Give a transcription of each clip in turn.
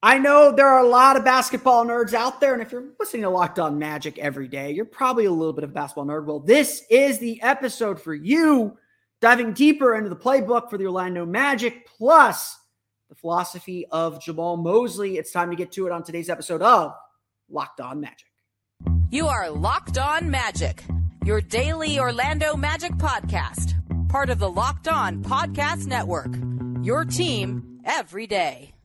I know there are a lot of basketball nerds out there, and if you're listening to Locked On Magic every day, you're probably a little bit of a basketball nerd. Well, this is the episode for you, diving deeper into the playbook for the Orlando Magic, plus the philosophy of Jamahl Mosley. It's time to get to it on today's episode of Locked On Magic. You are Locked On Magic, your daily Orlando Magic podcast, part of the Locked On Podcast Network. Your team every day.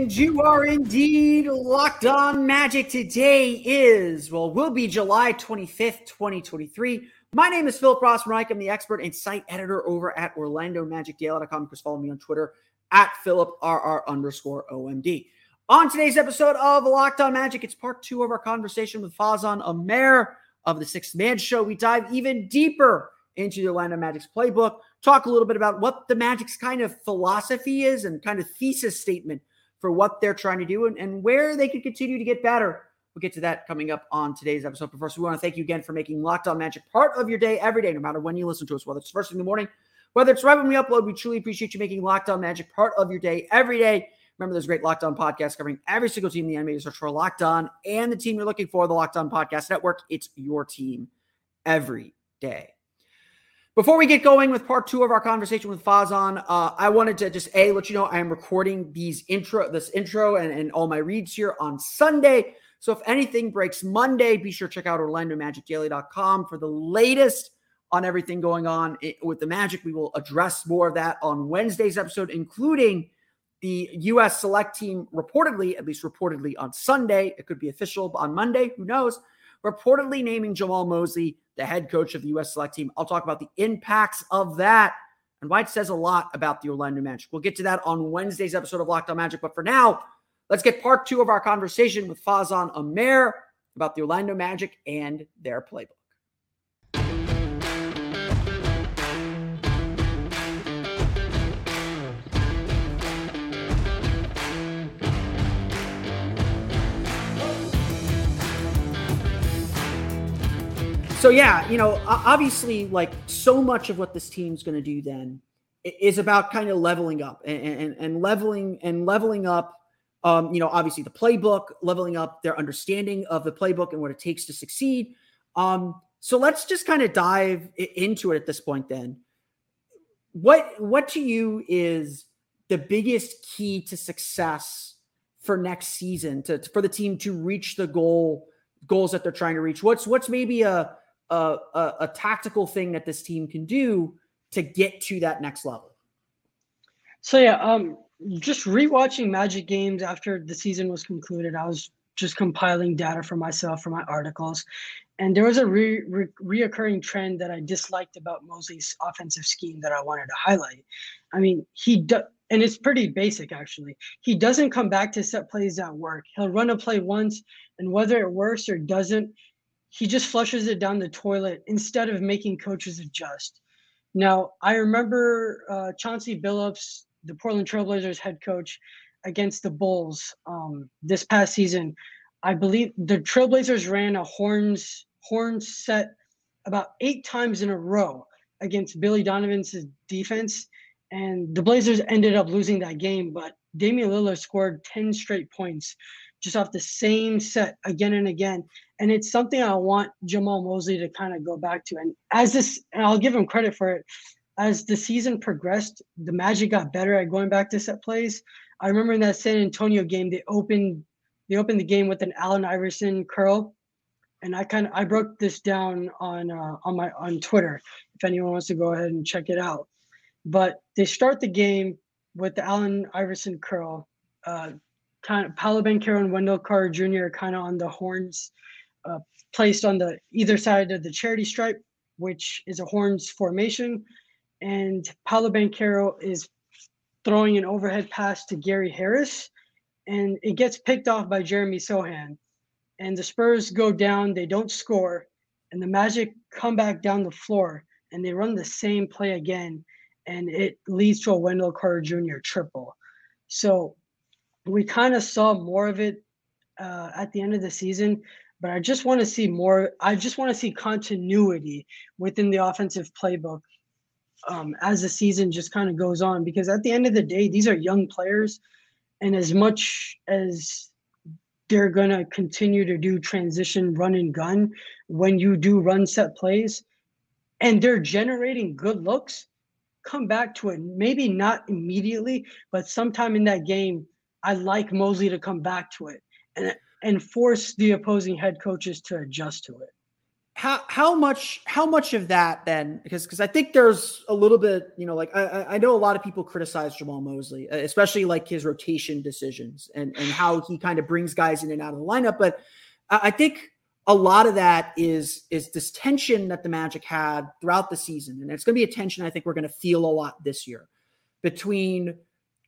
And you are indeed locked on magic. Today is, well, will be July 25th, 2023. My name is Philip Ross Reich. I'm the expert and site editor over at OrlandoMagicDaily.com. Just follow me on Twitter at PhilipRR underscore OMD. On today's episode of Locked on Magic, it's part two of our conversation with Fawzan Amar of the Sixth Man Show. We dive even deeper into the Orlando Magic's playbook, talk a little bit about what the Magic's kind of philosophy is and kind of thesis statement for what they're trying to do and, and where they can continue to get better. We'll get to that coming up on today's episode. But first, we want to thank you again for making Locked On Magic part of your day every day, no matter when you listen to us, whether it's first thing in the morning, whether it's right when we upload. We truly appreciate you making Locked On Magic part of your day every day. Remember, there's a great Locked On podcast covering every single team in the NBA. Search for Locked On and the team you're looking for, the Locked On Podcast Network. It's your team every day. Before we get going with part two of our conversation with Fawzan, uh, I wanted to just a let you know I am recording these intro, this intro, and, and all my reads here on Sunday. So if anything breaks Monday, be sure to check out OrlandoMagicDaily.com for the latest on everything going on with the Magic. We will address more of that on Wednesday's episode, including the U.S. select team reportedly, at least reportedly on Sunday. It could be official on Monday. Who knows? Reportedly naming Jamahl Mosley the head coach of the U.S. select team. I'll talk about the impacts of that and why it says a lot about the Orlando Magic. We'll get to that on Wednesday's episode of Locked On Magic. But for now, let's get part two of our conversation with Fawzan Amar about the Orlando Magic and their playbook. So yeah, you know, obviously, like so much of what this team's going to do then is about kind of leveling up and, and, and leveling and leveling up. Um, you know, obviously the playbook, leveling up their understanding of the playbook and what it takes to succeed. Um, so let's just kind of dive into it at this point. Then, what what to you is the biggest key to success for next season to for the team to reach the goal goals that they're trying to reach? What's what's maybe a a, a, a tactical thing that this team can do to get to that next level. So yeah, um, just rewatching Magic games after the season was concluded, I was just compiling data for myself for my articles, and there was a re- re- reoccurring trend that I disliked about Mosley's offensive scheme that I wanted to highlight. I mean, he does, and it's pretty basic actually. He doesn't come back to set plays that work. He'll run a play once, and whether it works or doesn't, he just flushes it down the toilet instead of making coaches adjust. Now, I remember uh, Chauncey Billups, the Portland Trailblazers head coach, against the Bulls um, this past season. I believe the Trailblazers ran a horns horns set about eight times in a row against Billy Donovan's defense, and the Blazers ended up losing that game. But Damian Lillard scored ten straight points just off the same set again and again. And it's something I want Jamahl Mosley to kind of go back to. And as this, and I'll give him credit for it, as the season progressed, the Magic got better at going back to set plays. I remember in that San Antonio game, they opened they opened the game with an Allen Iverson curl, and I kind of I broke this down on uh, on my on Twitter. If anyone wants to go ahead and check it out, but they start the game with the Allen Iverson curl. Uh, kind of Paolo Banchero and Wendell Carter Jr. kind of on the horns, uh, placed on the either side of the charity stripe, which is a horns formation, and Paolo Banchero is throwing an overhead pass to Gary Harris, and it gets picked off by Jeremy Sochan. and the Spurs go down, they don't score, and the Magic come back down the floor and they run the same play again, and it leads to a Wendell Carter Jr. triple. So we kind of saw more of it uh, at the end of the season, but I just want to see more. I just want to see continuity within the offensive playbook um, as the season just kind of goes on, because at the end of the day, these are young players, and as much as they're going to continue to do transition run and gun when you do run set plays and they're generating good looks come back to it maybe not immediately but sometime in that game I like Mosley to come back to it and and force the opposing head coaches to adjust to it. How how much how much of that then? Because because I think there's a little bit you know like I I know a lot of people criticize Jamahl Mosley, especially like his rotation decisions and and how he kind of brings guys in and out of the lineup. But I, think a lot of that is is this tension that the Magic had throughout the season, and it's going to be a tension I think we're going to feel a lot this year between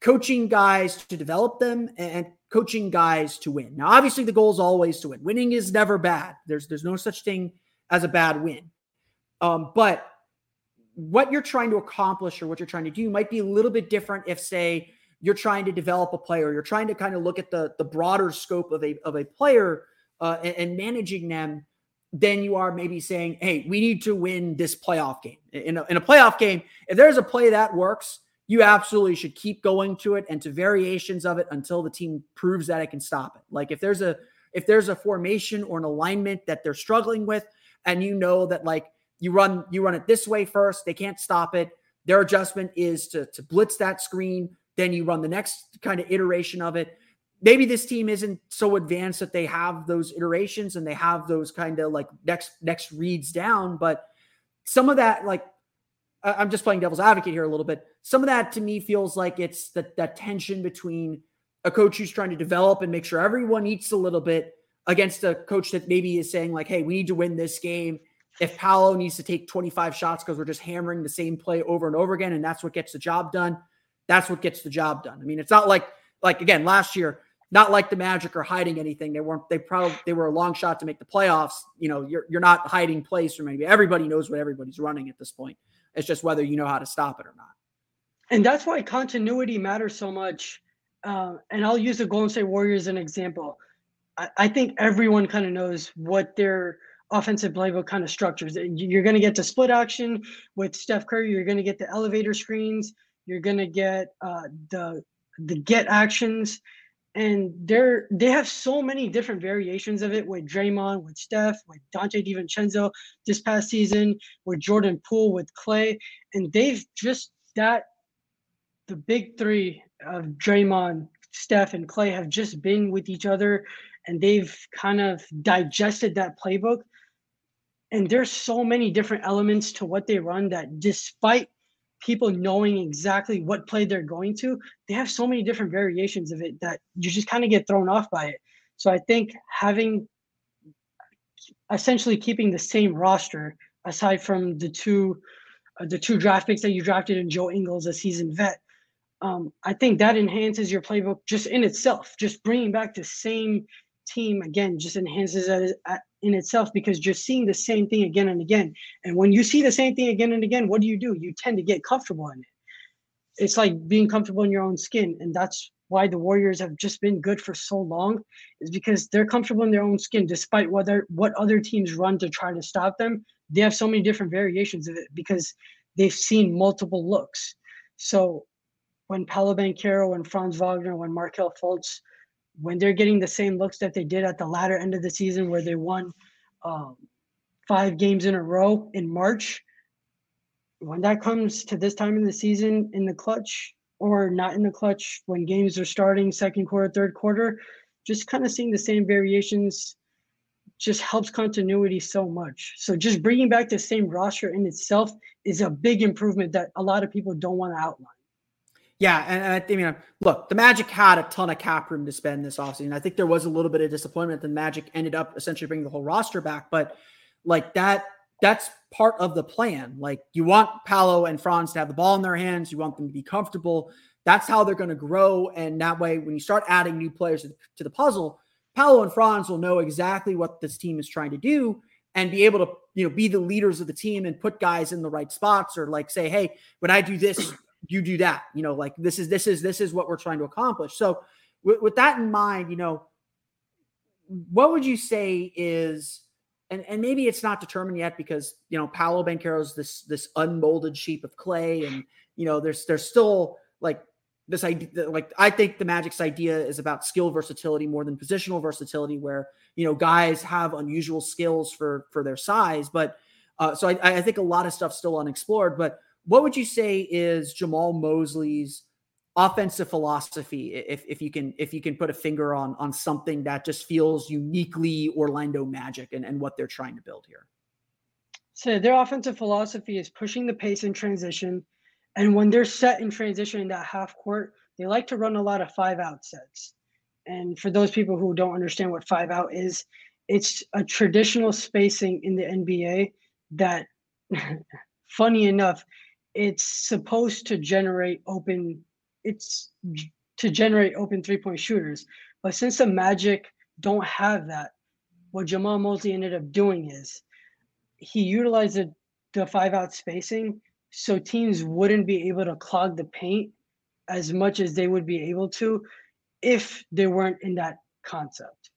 coaching guys to develop them and coaching guys to win. Now, obviously, the goal is always to win. Winning is never bad. There's there's no such thing as a bad win. Um, but what you're trying to accomplish or what you're trying to do might be a little bit different if, say, you're trying to develop a player. You're trying to kind of look at the the broader scope of a of a player uh, and, and managing them then you are maybe saying, hey, we need to win this playoff game. In a, in a playoff game, if there's a play that works, you absolutely should keep going to it and to variations of it until the team proves that it can stop it. Like if there's a if there's a formation or an alignment that they're struggling with and you know that like you run you run it this way first, they can't stop it. Their adjustment is to to blitz that screen, then you run the next kind of iteration of it. Maybe this team isn't so advanced that they have those iterations and they have those kind of like next next reads down, but some of that like I'm just playing devil's advocate here a little bit. Some of that to me feels like it's that that tension between a coach who's trying to develop and make sure everyone eats a little bit against a coach that maybe is saying like, "Hey, we need to win this game." If Paolo needs to take 25 shots because we're just hammering the same play over and over again, and that's what gets the job done, that's what gets the job done. I mean, it's not like like again last year, not like the Magic are hiding anything. They weren't. They probably they were a long shot to make the playoffs. You know, you're you're not hiding plays from anybody. Everybody knows what everybody's running at this point. It's just whether you know how to stop it or not. And that's why continuity matters so much. Uh, and I'll use the Golden State Warriors as an example. I, I think everyone kind of knows what their offensive playbook kind of structures. You're going to get the split action with Steph Curry. You're going to get the elevator screens. You're going to get uh, the the get actions and they're they have so many different variations of it with Draymond, with Steph, with Donte DiVincenzo this past season, with Jordan Poole, with Klay, and they've just that the big three of Draymond, Steph, and Klay have just been with each other, and they've kind of digested that playbook. And there's so many different elements to what they run that, despite people knowing exactly what play they're going to, they have so many different variations of it that you just kind of get thrown off by it. So I think having essentially keeping the same roster aside from the two uh, the two draft picks that you drafted in Joe Ingles, a seasoned vet, um, I think that enhances your playbook just in itself. Just bringing back the same team again just enhances that uh, in itself because just seeing the same thing again and again. And when you see the same thing again and again, what do you do? You tend to get comfortable in it. It's like being comfortable in your own skin. And that's why the Warriors have just been good for so long, is because they're comfortable in their own skin, despite whether what other teams run to try to stop them. They have so many different variations of it because they've seen multiple looks. So when Paolo Banchero and Franz Wagner, when Markelle Fultz when they're getting the same looks that they did at the latter end of the season where they won um, five games in a row in March, when that comes to this time in the season in the clutch or not in the clutch when games are starting second quarter, third quarter, just kind of seeing the same variations just helps continuity so much. So just bringing back the same roster in itself is a big improvement that a lot of people don't want to outline. Yeah, and, and I mean, look, the Magic had a ton of cap room to spend this offseason. I think there was a little bit of disappointment that the Magic ended up essentially bringing the whole roster back, but like that, that's part of the plan. Like you want Paolo and Franz to have the ball in their hands, you want them to be comfortable. That's how they're going to grow, and that way, when you start adding new players to the puzzle, Paolo and Franz will know exactly what this team is trying to do and be able to you know be the leaders of the team and put guys in the right spots or like say hey when i do this you do that you know like this is this is this is what we're trying to accomplish. So with, with that in mind you know what would you say is and, and maybe it's not determined yet because you know Paolo Banchero's this this unmolded sheep of clay and you know there's there's still like this idea like I think the Magic's idea is about skill versatility more than positional versatility where you know guys have unusual skills for for their size. But uh, so I, I think a lot of stuff still unexplored but what would you say is Jamahl Mosley's offensive philosophy if, if you can if you can put a finger on on something that just feels uniquely Orlando Magic and, and what they're trying to build here? So their offensive philosophy is pushing the pace in transition. And when they're set in transition in that half court, they like to run a lot of five out sets. And for those people who don't understand what five out is, it's a traditional spacing in the NBA that, funny enough, it's supposed to generate open it's to generate open three point shooters. But since the Magic don't have that, what Jamahl Mosley ended up doing is he utilized the, the five out spacing so teams wouldn't be able to clog the paint as much as they would be able to if they weren't in that concept.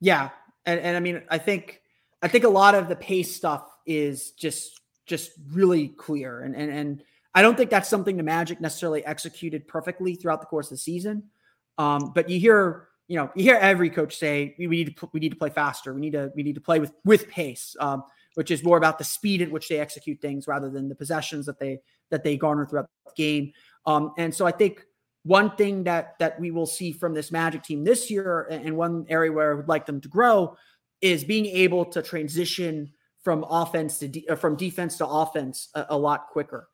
Yeah. And, and I mean, I think I think a lot of the pace stuff is just just really clear. And and and I don't think that's something the Magic necessarily executed perfectly throughout the course of the season. Um, but you hear, you know, you hear every coach say we, need to we need to play faster. We need to we need to play with with pace, um, which is more about the speed at which they execute things rather than the possessions that they that they garner throughout the game. Um, and so I think one thing that that we will see from this Magic team this year, and one area where I would like them to grow, is being able to transition from offense to de- uh, from defense to offense a, a lot quicker.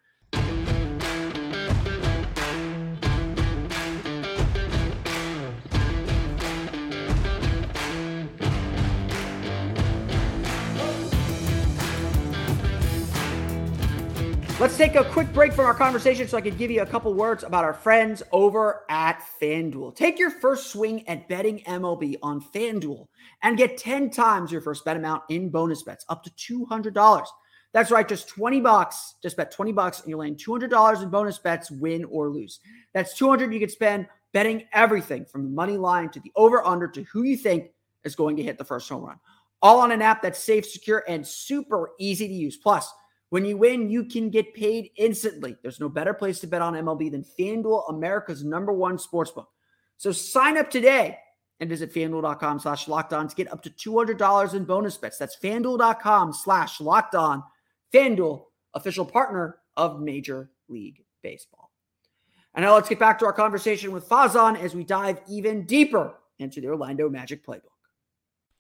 Let's take a quick break from our conversation so I can give you a couple words about our friends over at FanDuel. Take your first swing at betting MLB on FanDuel and get 10 times your first bet amount in bonus bets, up to $200. That's right, just 20 bucks. Just bet 20 bucks and you're laying $200 in bonus bets, win or lose. That's 200 you could spend betting everything from the money line to the over under to who you think is going to hit the first home run. All on an app that's safe, secure, and super easy to use. Plus, when you win, you can get paid instantly. There's no better place to bet on MLB than FanDuel, America's number one sportsbook. So sign up today and visit fanduel.com slash locked on to get up to $200 in bonus bets. That's fanduel.com slash locked on. FanDuel, official partner of Major League Baseball. And now let's get back to our conversation with Fawzan as we dive even deeper into the Orlando Magic playbook.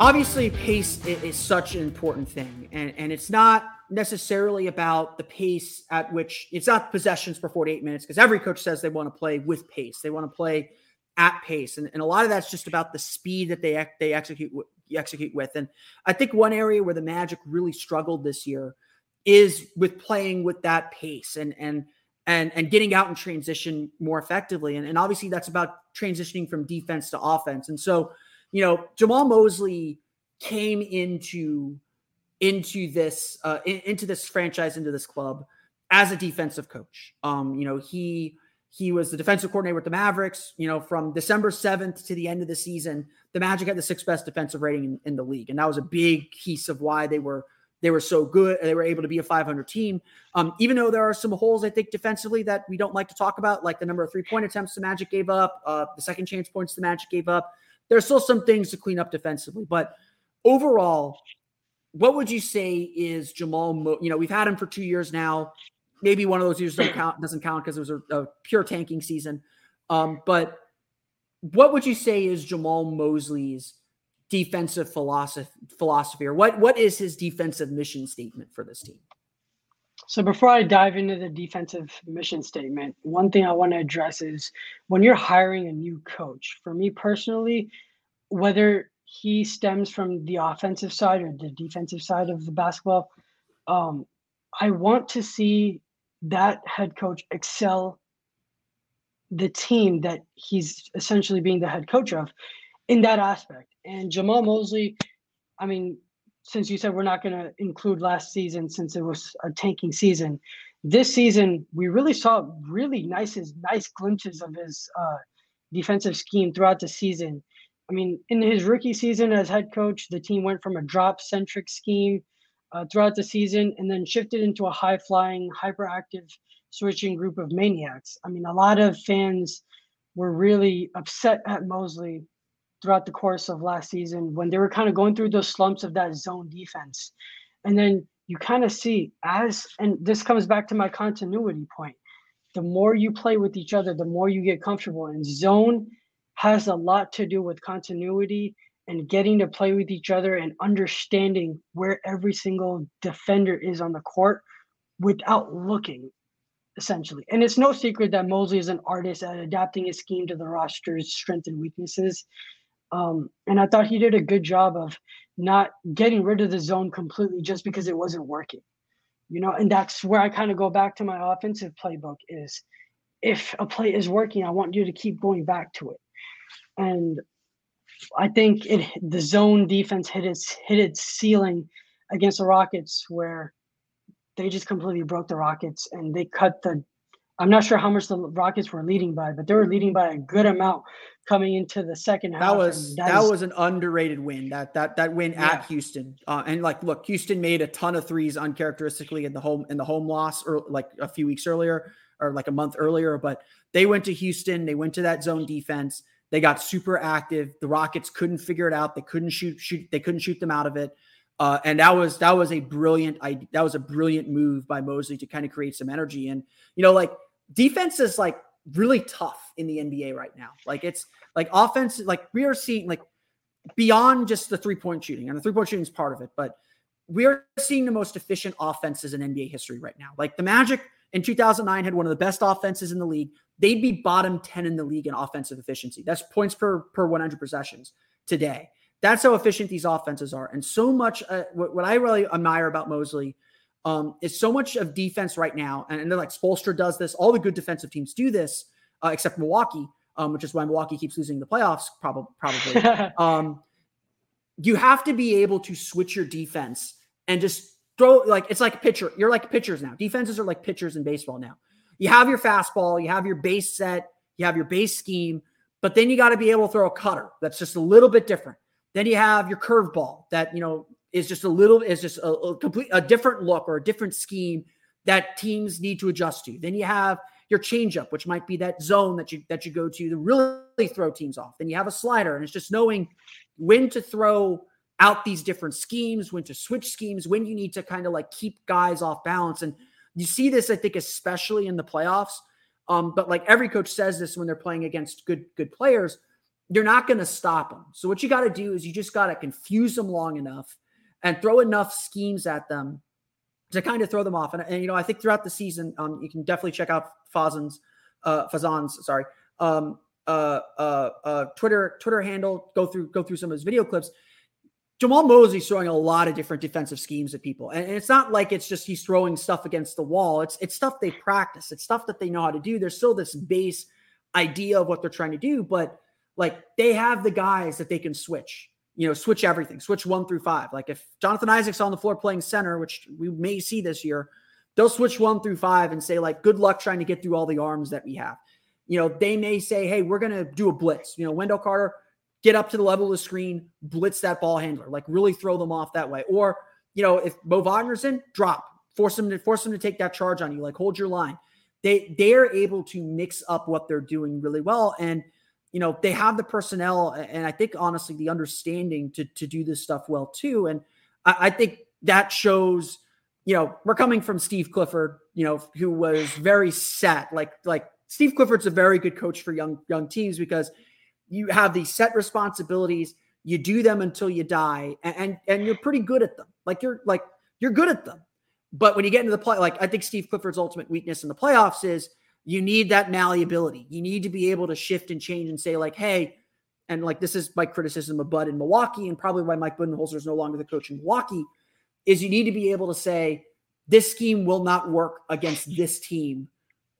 Obviously pace is, such an important thing and, and it's not necessarily about the pace at which it's not possessions for 48 minutes because every coach says they want to play with pace they want to play at pace and, and a lot of that's just about the speed that they they execute execute with and i think one area where the magic really struggled this year is with playing with that pace and and and and getting out and transition more effectively and, and obviously that's about transitioning from defense to offense and so you know, Jamahl Mosley came into into this uh, in, into this franchise, into this club as a defensive coach. Um, you know, he he was the defensive coordinator with the Mavericks. You know, from December seventh to the end of the season, the Magic had the sixth best defensive rating in, in the league, and that was a big piece of why they were they were so good. They were able to be a 500 team. Um, even though there are some holes, I think, defensively that we don't like to talk about, like the number of three point attempts the Magic gave up, uh, the second chance points the Magic gave up there's still some things to clean up defensively, but overall, what would you say is Jamahl? Mo- you know, we've had him for two years now. Maybe one of those years don't count, doesn't count because it was a, a, pure tanking season. Um, but what would you say is Jamahl Mosley's defensive philosophy, philosophy, or what what is his defensive mission statement for this team? So before I dive into the defensive mission statement, one thing I want to address is when you're hiring a new coach, for me personally, whether he stems from the offensive side or the defensive side of the basketball, um, I want to see that head coach excel the team that he's essentially being the head coach of in that aspect. And Jamahl Mosley, I mean, since you said we're not going to include last season since it was a tanking season, this season we really saw really nice nice glimpses of his uh, defensive scheme throughout the season. I mean, in his rookie season as head coach, the team went from a drop centric scheme uh, throughout the season and then shifted into a high flying, hyperactive switching group of maniacs. I mean, a lot of fans were really upset at Mosley throughout the course of last season when they were kind of going through those slumps of that zone defense. And then you kind of see as, and this comes back to my continuity point. The more you play with each other, the more you get comfortable. And zone has a lot to do with continuity and getting to play with each other and understanding where every single defender is on the court without looking essentially. And it's no secret that Mosley is an artist at adapting his scheme to the roster's strengths and weaknesses. Um, and I thought he did a good job of not getting rid of the zone completely just because it wasn't working. You know, and that's where I kind of go back to my offensive playbook is if a play is working, I want you to keep going back to it. And I think it the zone defense hit its hit its ceiling against the Rockets where they just completely broke the Rockets and they cut the I'm not sure how much the Rockets were leading by, but they were leading by a good amount coming into the second half. That was that, that is, was an underrated win. That that that win yeah. at Houston. Uh, and like, look, Houston made a ton of threes uncharacteristically in the home in the home loss, or like a few weeks earlier, or like a month earlier. But they went to Houston. They went to that zone defense. They got super active. The Rockets couldn't figure it out. They couldn't shoot shoot. They couldn't shoot them out of it. Uh, and that was that was a brilliant I, that was a brilliant move by Mosley to kind of create some energy. And you know, like defense is like really tough in the NBA right now. Like it's like offense, like we are seeing like beyond just the three point shooting, and the three point shooting is part of it, but we are seeing the most efficient offenses in NBA history right now. Like the Magic in 2009 had one of the best offenses in the league. They'd be bottom 10 in the league in offensive efficiency. That's points per per 100 possessions today. That's how efficient these offenses are. And so much, uh, what, what I really admire about Mosley um, is so much of defense right now, and, and they're like Spoelstra does this. All the good defensive teams do this, uh, except Milwaukee, um, which is why Milwaukee keeps losing the playoffs. Probably, probably. um, you have to be able to switch your defense and just throw like it's like a pitcher. You're like pitchers now. Defenses are like pitchers in baseball now. You have your fastball, you have your base set, you have your base scheme, but then you got to be able to throw a cutter that's just a little bit different. Then you have your curveball that you know is just a little is just a, a complete a different look or a different scheme that teams need to adjust to. Then you have your changeup, which might be that zone that you that you go to to really throw teams off. Then you have a slider, and it's just knowing when to throw out these different schemes, when to switch schemes, when you need to kind of like keep guys off balance. And you see this, I think, especially in the playoffs. Um, but like every coach says this when they're playing against good good players, you're not going to stop them. So what you got to do is you just got to confuse them long enough and throw enough schemes at them to kind of throw them off. And, and you know, I think throughout the season, um, you can definitely check out Fawzan's, uh, Fawzan's, sorry, um, uh, uh, uh, Twitter Twitter handle. Go through go through some of his video clips. Jamahl Mosley's throwing a lot of different defensive schemes at people, and, and it's not like it's just he's throwing stuff against the wall. It's it's stuff they practice. It's stuff that they know how to do. There's still this base idea of what they're trying to do, but like they have the guys that they can switch you know, switch everything, switch one through five. Like if Jonathan Isaac's on the floor playing center, which we may see this year, they'll switch one through five and say, like, good luck trying to get through all the arms that we have. You know, they may say, hey, we're going to do a blitz. You know, Wendell Carter, get up to the level of the screen, blitz that ball handler, like really throw them off that way. Or, you know, if Mo Wagner's in, drop, force them to force them to take that charge on you, like hold your line. They they are able to mix up what they're doing really well. And you know, they have the personnel and I think honestly the understanding to to do this stuff well too. And I, I think that shows, you know, we're coming from Steve Clifford, you know, who was very set. Like like Steve Clifford's a very good coach for young young teams because you have these set responsibilities. You do them until you die, and, and and you're pretty good at them. Like you're like you're good at them. But when you get into the play, like I think Steve Clifford's ultimate weakness in the playoffs is you need that malleability. You need to be able to shift and change and say, like, hey, and like this is my criticism of Bud in Milwaukee, and probably why Mike Budenholzer is no longer the coach in Milwaukee, is you need to be able to say, this scheme will not work against this team.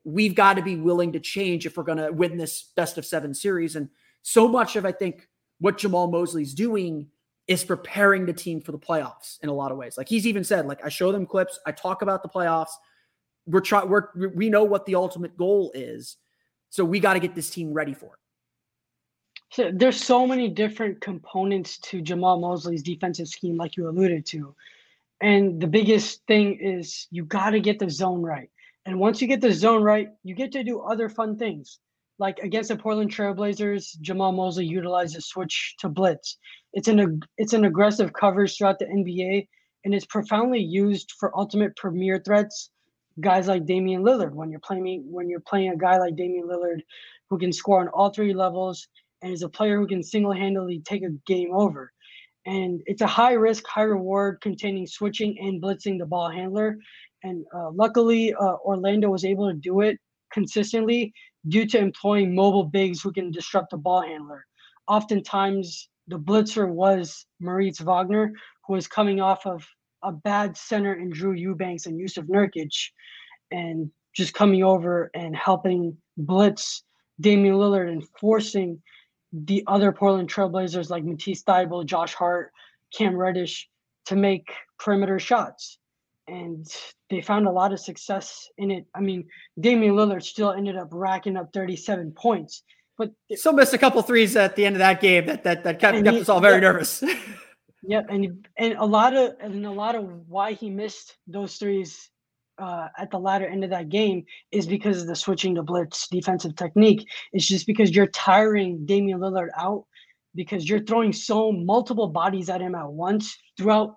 We've got to be willing to change if we're going to win this best of seven series. And so much of, I think, what Jamahl Mosley's doing is preparing the team for the playoffs in a lot of ways. Like he's even said, like, I show them clips, I talk about the playoffs we're trying we're we know what the ultimate goal is so we got to get this team ready for it. So there's so many different components to jamahl Mosley's defensive scheme like you alluded to. And the biggest thing is you got to get the zone right. And once you get the zone right you get to do other fun things. Like against the Portland Trailblazers jamahl Mosley utilizes switch to blitz. It's an it's an aggressive coverage throughout the NBA and it's profoundly used for ultimate premier threats guys like Damian Lillard when you're playing when you're playing a guy like Damian Lillard who can score on all three levels and is a player who can single-handedly take a game over. And it's a high risk, high reward containing switching and blitzing the ball handler. And uh, luckily, uh, Orlando was able to do it consistently due to employing mobile bigs who can disrupt the ball handler. Oftentimes, the blitzer was Moritz Wagner, who was coming off of a bad center in Drew Eubanks and Jusuf Nurkic, and just coming over and helping blitz Damian Lillard and forcing the other Portland Trailblazers like Matisse Thybulle, Josh Hart, Cam Reddish to make perimeter shots. And they found a lot of success in it. I mean, Damian Lillard still ended up racking up 37 points, but still missed a couple threes at the end of that game that that that kept, kept he, us all very yeah, nervous. Yep, and and a lot of and a lot of why he missed those threes uh, at the latter end of that game is because of the switching to blitz defensive technique. It's just because you're tiring Damian Lillard out because you're throwing so multiple bodies at him at once throughout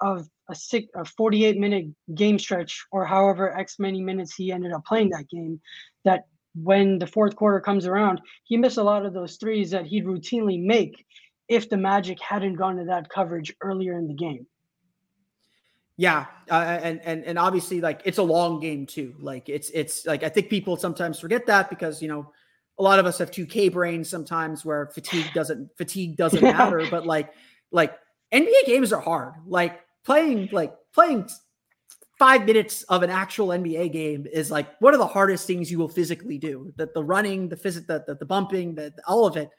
of a six a 48 minute game stretch or however x many minutes he ended up playing that game that when the fourth quarter comes around he missed a lot of those threes that he'd routinely make if the Magic hadn't gone to that coverage earlier in the game. Yeah, uh, and and and obviously, like it's a long game too. Like it's it's like I think people sometimes forget that because you know a lot of us have two K brains sometimes where fatigue doesn't fatigue doesn't matter. But like like NBA games are hard. Like playing like playing five minutes of an actual NBA game is like one of the hardest things you will physically do. That the running, the physic, the, the, the bumping, the, all of it.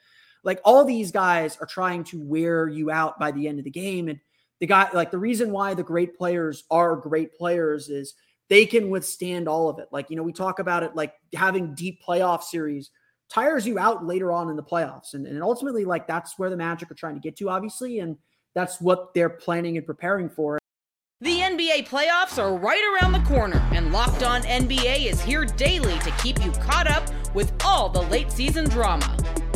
Like all these guys are trying to wear you out by the end of the game. And the guy, like the reason why the great players are great players is they can withstand all of it. Like, you know, we talk about it like having deep playoff series tires you out later on in the playoffs. And, and ultimately, like that's where the Magic are trying to get to, obviously. And that's what they're planning and preparing for. The NBA playoffs are right around the corner, and Locked On NBA is here daily to keep you caught up with all the late season drama.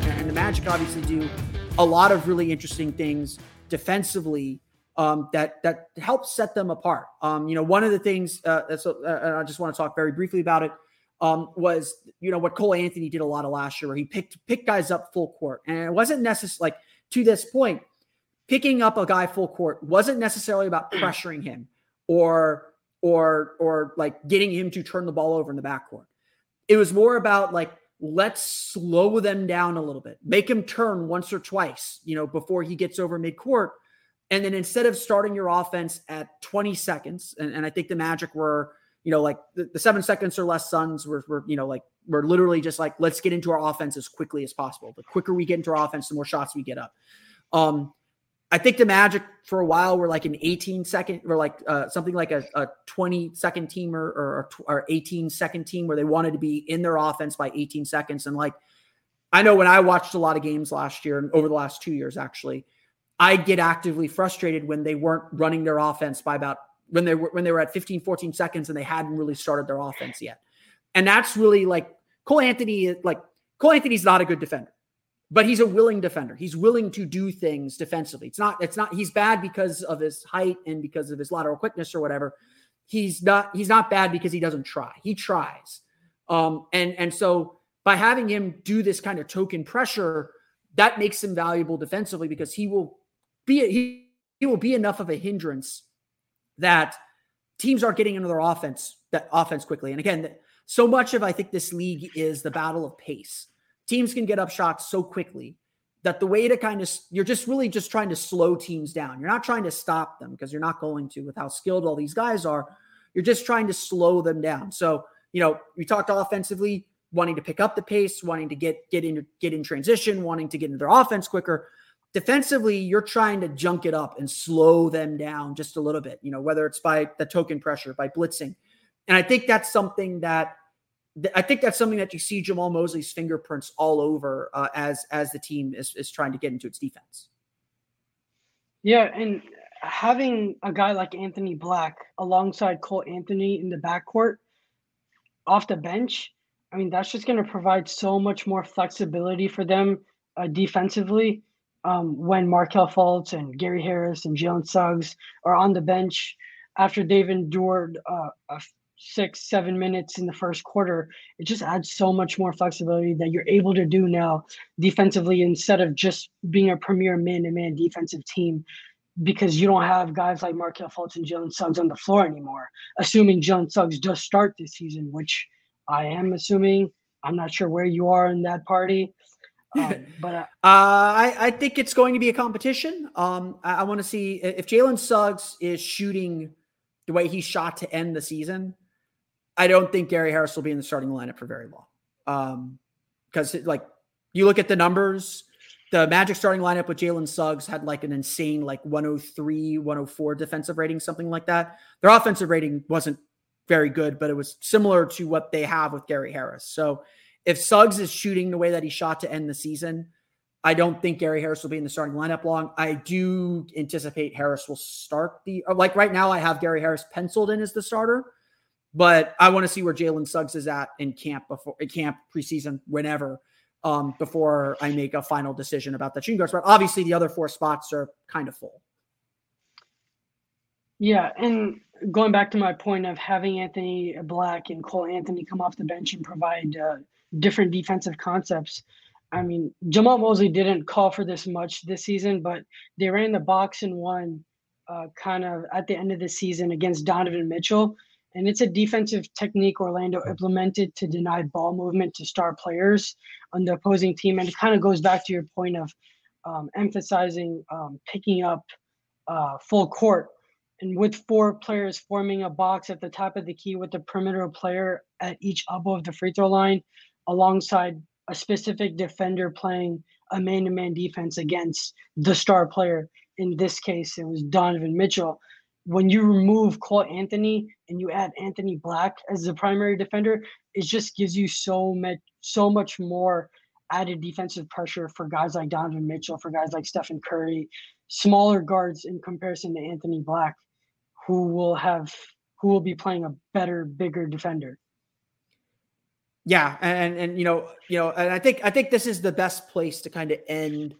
And the Magic obviously do a lot of really interesting things defensively um, that that helps set them apart. Um, you know, one of the things uh, so uh, I just want to talk very briefly about it um, was you know what Cole Anthony did a lot of last year, where he picked picked guys up full court, and it wasn't necessary. Like to this point, picking up a guy full court wasn't necessarily about pressuring him or or or like getting him to turn the ball over in the backcourt. It was more about like let's slow them down a little bit, make him turn once or twice, you know, before he gets over midcourt. And then instead of starting your offense at 20 seconds, and, and I think the Magic were, you know, like the, the, seven seconds or less Suns were, were, you know, like we're literally just like, let's get into our offense as quickly as possible. The quicker we get into our offense, the more shots we get up. Um, I think the Magic for a while were like an 18 second or like uh, something like a, a 20 second team or, or, or 18 second team where they wanted to be in their offense by 18 seconds. And like, I know when I watched a lot of games last year and over the last two years, actually, I get actively frustrated when they weren't running their offense by about when they were when they were at 15, 14 seconds and they hadn't really started their offense yet. And that's really like Cole Anthony, like Cole Anthony's not a good defender but he's a willing defender. He's willing to do things defensively. It's not, it's not, he's bad because of his height and because of his lateral quickness or whatever. He's not, he's not bad because he doesn't try. He tries. Um, and, and so by having him do this kind of token pressure, that makes him valuable defensively because he will be, he, he will be enough of a hindrance that teams aren't getting into their offense, that offense quickly. And again, so much of, I think this league is the battle of pace teams can get up shots so quickly that the way to kind of you're just really just trying to slow teams down. You're not trying to stop them because you're not going to with how skilled all these guys are. You're just trying to slow them down. So, you know, we talked offensively, wanting to pick up the pace, wanting to get get in get in transition, wanting to get into their offense quicker. Defensively, you're trying to junk it up and slow them down just a little bit, you know, whether it's by the token pressure, by blitzing. And I think that's something that I think that's something that you see Jamahl Mosley's fingerprints all over uh, as as the team is, is trying to get into its defense. Yeah, and having a guy like Anthony Black alongside Cole Anthony in the backcourt off the bench, I mean that's just going to provide so much more flexibility for them uh, defensively. Um, when Markelle Fultz and Gary Harris and Jalen Suggs are on the bench after they've endured uh, a six, seven minutes in the first quarter, it just adds so much more flexibility that you're able to do now defensively instead of just being a premier man to man defensive team because you don't have guys like Markelle Fultz and Jalen Suggs on the floor anymore. Assuming Jalen Suggs does start this season, which I am assuming. I'm not sure where you are in that party. Um, but uh, uh, I, I think it's going to be a competition. Um, I, I want to see if Jalen Suggs is shooting the way he shot to end the season. I don't think Gary Harris will be in the starting lineup for very long. Um, because like you look at the numbers, the Magic starting lineup with Jalen Suggs had like an insane like 103, 104 defensive rating, something like that. Their offensive rating wasn't very good, but it was similar to what they have with Gary Harris. So if Suggs is shooting the way that he shot to end the season, I don't think Gary Harris will be in the starting lineup long. I do anticipate Harris will start the like right now. I have Gary Harris penciled in as the starter. But I want to see where Jalen Suggs is at in camp before camp preseason, whenever, um, before I make a final decision about the shooting guard spot. Obviously, the other four spots are kind of full. Yeah, and going back to my point of having Anthony Black and Cole Anthony come off the bench and provide uh, different defensive concepts. I mean, Jamahl Mosley didn't call for this much this season, but they ran the box and one uh, kind of at the end of the season against Donovan Mitchell and it's a defensive technique Orlando implemented to deny ball movement to star players on the opposing team. And it kind of goes back to your point of um, emphasizing um, picking up uh, full court. And with four players forming a box at the top of the key with the perimeter player at each elbow of the free throw line, alongside a specific defender playing a man to man defense against the star player. In this case, it was Donovan Mitchell when you remove Cole Anthony and you add Anthony Black as the primary defender, it just gives you so much so much more added defensive pressure for guys like Donovan Mitchell, for guys like Stephen Curry, smaller guards in comparison to Anthony Black, who will have who will be playing a better, bigger defender. Yeah, and and you know, you know, and I think I think this is the best place to kind of end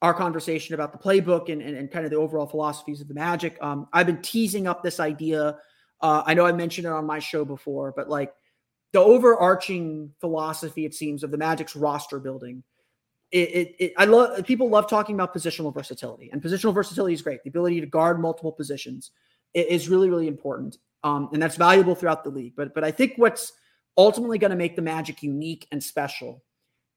our conversation about the playbook and, and, and kind of the overall philosophies of the Magic. Um, I've been teasing up this idea. Uh, I know I mentioned it on my show before, but like the overarching philosophy, it seems, of the Magic's roster building. It, it, it, I love people love talking about positional versatility, and positional versatility is great. The ability to guard multiple positions is really, really important, um, and that's valuable throughout the league. But, but I think what's ultimately going to make the Magic unique and special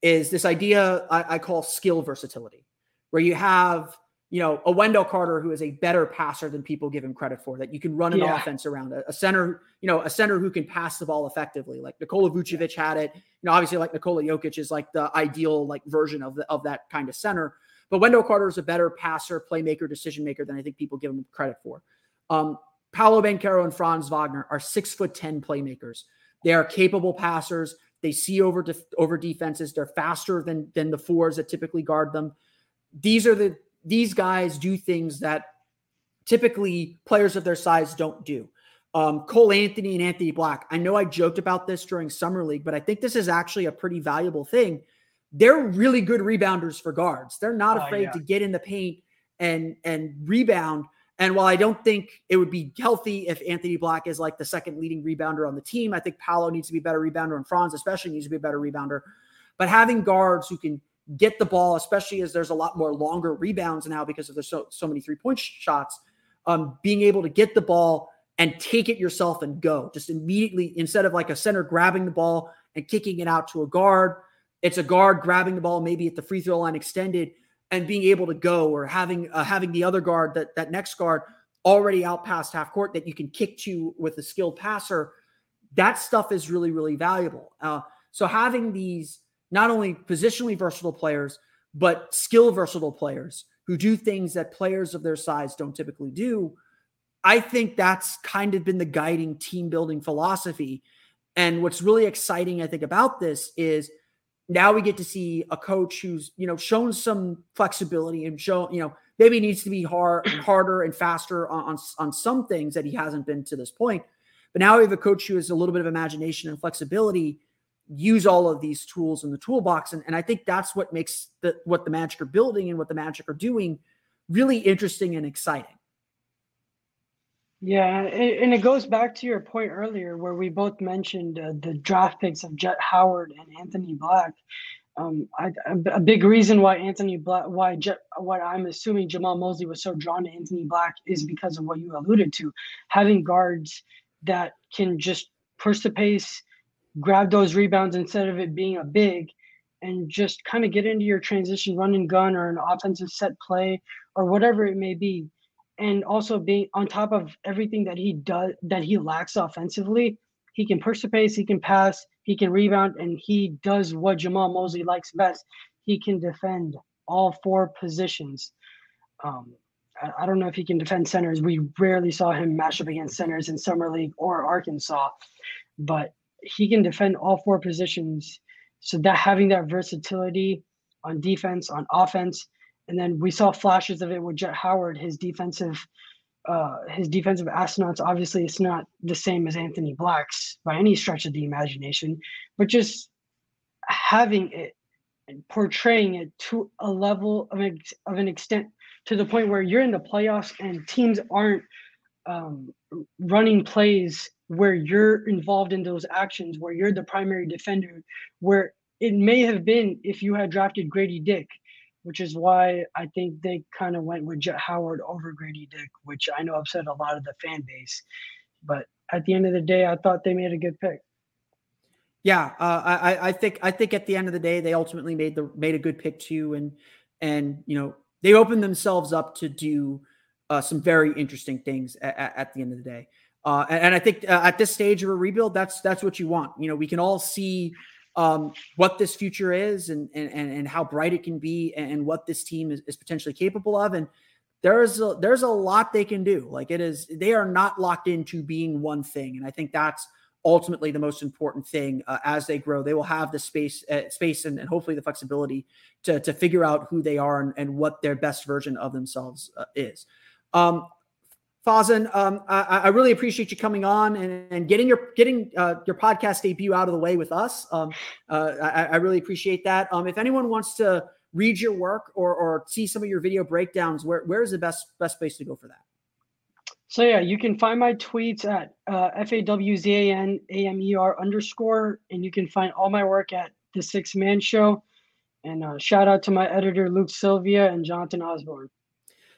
is this idea I, I call skill versatility where you have you know a Wendell Carter who is a better passer than people give him credit for. That you can run an yeah. offense around a, a, center, you know, a center who can pass the ball effectively. Like Nikola Vucevic had it. You know, obviously like Nikola Jokic is like the ideal like version of the, of that kind of center. But Wendell Carter is a better passer, playmaker, decision maker than I think people give him credit for. Um, Paolo Banchero and Franz Wagner are six foot ten playmakers. They are capable passers. They see over def- over defenses. They're faster than than the fours that typically guard them these are the these guys do things that typically players of their size don't do. Um, Cole Anthony and Anthony Black. I know I joked about this during summer league, but I think this is actually a pretty valuable thing. They're really good rebounders for guards. They're not oh, afraid uh, yeah. to get in the paint and and rebound. And while I don't think it would be healthy if Anthony Black is like the second leading rebounder on the team, I think Paolo needs to be a better rebounder, and Franz especially needs to be a better rebounder. But having guards who can get the ball, especially as there's a lot more longer rebounds now because of there's so, so many three point shots. Um, being able to get the ball and take it yourself and go just immediately instead of like a center grabbing the ball and kicking it out to a guard, it's a guard grabbing the ball maybe at the free throw line extended and being able to go or having uh, having the other guard that that next guard already out past half court that you can kick to with a skilled passer. That stuff is really really valuable. Uh, so having these not only positionally versatile players, but skill versatile players who do things that players of their size don't typically do. I think that's kind of been the guiding team building philosophy. And what's really exciting, I think, about this is now we get to see a coach who's, you know, shown some flexibility and shown you know, maybe needs to be hard, harder and faster on, on, on some things that he hasn't been to this point. But now we have a coach who has a little bit of imagination and flexibility use all of these tools in the toolbox. And, and I think that's what makes the what the Magic are building and what the Magic are doing really interesting and exciting. Yeah, and it goes back to your point earlier where we both mentioned uh, the draft picks of Jett Howard and Anthony Black. Um, I, a big reason why Anthony Black, why Jett, what I'm assuming Jamahl Mosley was so drawn to Anthony Black is because of what you alluded to, having guards that can just push the pace, grab those rebounds instead of it being a big and just kind of get into your transition run and gun or an offensive set play or whatever it may be. And also being on top of everything that he does that he lacks offensively he can push the pace he can pass he can rebound and he does what jamahl mosley likes best. He can defend all four positions. Um, I, I don't know if he can defend centers. We rarely saw him match up against centers in summer league or arkansas but he can defend all four positions. So that having that versatility on defense, on offense, and then we saw flashes of it with Jett Howard. His defensive, uh, his defensive astronauts. Obviously, it's not the same as Anthony Black's by any stretch of the imagination, but just having it and portraying it to a level of an, of an extent to the point where you're in the playoffs and teams aren't um, running plays where you're involved in those actions, where you're the primary defender, where it may have been if you had drafted Grady Dick, which is why I think they kind of went with Jett Howard over Grady Dick, which I know upset a lot of the fan base. But at the end of the day, I thought they made a good pick. Yeah, uh, I, I think I think at the end of the day, they ultimately made the made a good pick too, and and you know they opened themselves up to do uh, some very interesting things at, at, the end of the day. Uh, and, and, I think uh, at this stage of a rebuild, that's that's what you want. You know, we can all see um, what this future is and, and and how bright it can be, and what this team is, is potentially capable of. And there's a, there's a lot they can do. Like it is, they are not locked into being one thing, and I think that's ultimately the most important thing uh, as they grow. They will have the space, uh, space, and, and, hopefully the flexibility to to figure out who they are and, and what their best version of themselves uh, is. Um, Fawzan, um, I, I, really appreciate you coming on and, and getting your getting uh, your podcast debut out of the way with us. Um, uh, I, I, really appreciate that. Um, if anyone wants to read your work or, or see some of your video breakdowns, where where is the best best place to go for that? So yeah, you can find my tweets at uh, f a w z a n a m e r underscore, and you can find all my work at the Sixth Man Show. And uh, shout out to my editor Luke Sylvia and Jonathan Osborne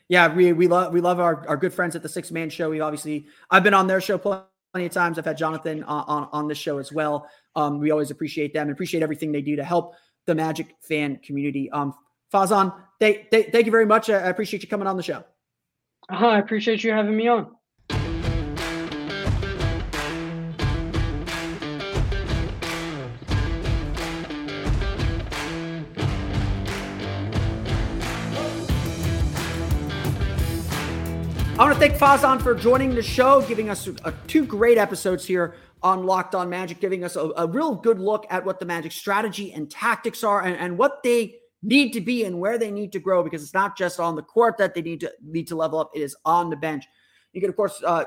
yeah, we we love we love our, our good friends at the Sixth Man Show. We obviously I've been on their show plenty of times. I've had Jonathan on on, on the show as well. Um, we always appreciate them appreciate everything they do to help the Magic fan community. Um, Fawzan, they, they, thank you very much. I appreciate you coming on the show. Uh-huh, I appreciate you having me on. I want to thank Fawzan for joining the show, giving us a, a, two great episodes here on Locked On Magic, giving us a, a, real good look at what the Magic strategy and tactics are and, and what they need to be and where they need to grow because it's not just on the court that they need to need to level up, it is on the bench. You can, of course, uh,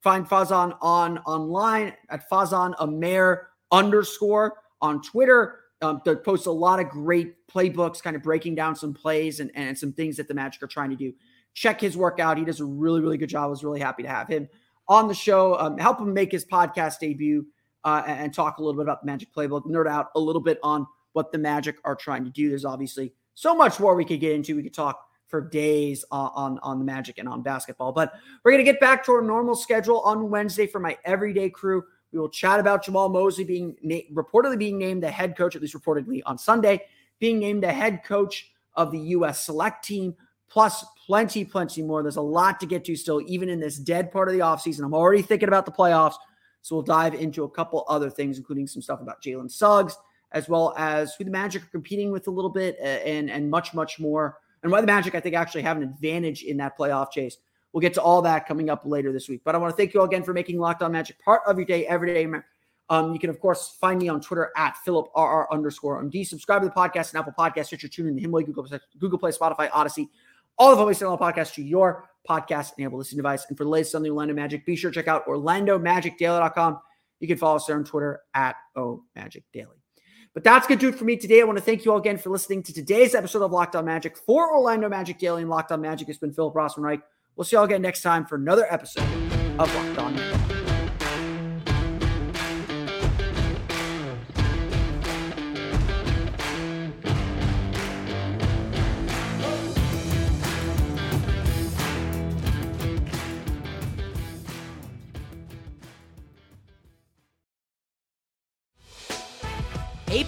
find Fawzan on online at Fawzan Amar underscore on Twitter. Um, they post a lot of great playbooks, kind of breaking down some plays and, and some things that the Magic are trying to do check his work out. He does a really, really good job. I was really happy to have him on the show, um, help him make his podcast debut uh, and talk a little bit about the Magic Playbook, nerd out a little bit on what the Magic are trying to do. There's obviously so much more we could get into. We could talk for days on, on, on the Magic and on basketball, but we're going to get back to our normal schedule on Wednesday for my everyday crew. We will chat about Jamahl Mosley being na- reportedly being named the head coach, at least reportedly on Sunday, being named the head coach of the U.S. select team plus plenty, plenty more. There's a lot to get to still, even in this dead part of the offseason. I'm already thinking about the playoffs. So we'll dive into a couple other things, including some stuff about Jalen Suggs, as well as who the Magic are competing with a little bit and, and much, much more. And why the Magic, I think, actually have an advantage in that playoff chase. We'll get to all that coming up later this week. But I want to thank you all again for making Locked On Magic part of your day every day. Um, you can, of course, find me on Twitter at PhilipRR underscore MD. Subscribe to the podcast and Apple Podcast, Stitcher, TuneIn, the Himalaya, Google, Google Play, Spotify, Odyssey, all of Always Selling Podcast to your podcast enabled listening device. And for the latest on the Orlando Magic, be sure to check out OrlandoMagicDaily.com. You can follow us there on Twitter at OMagicDaily. But that's going to do it for me today. I want to thank you all again for listening to today's episode of Locked On Magic for Orlando Magic Daily and Locked On Magic. It's been Philip Rossman-Reich. We'll see you all again next time for another episode of Locked On Magic.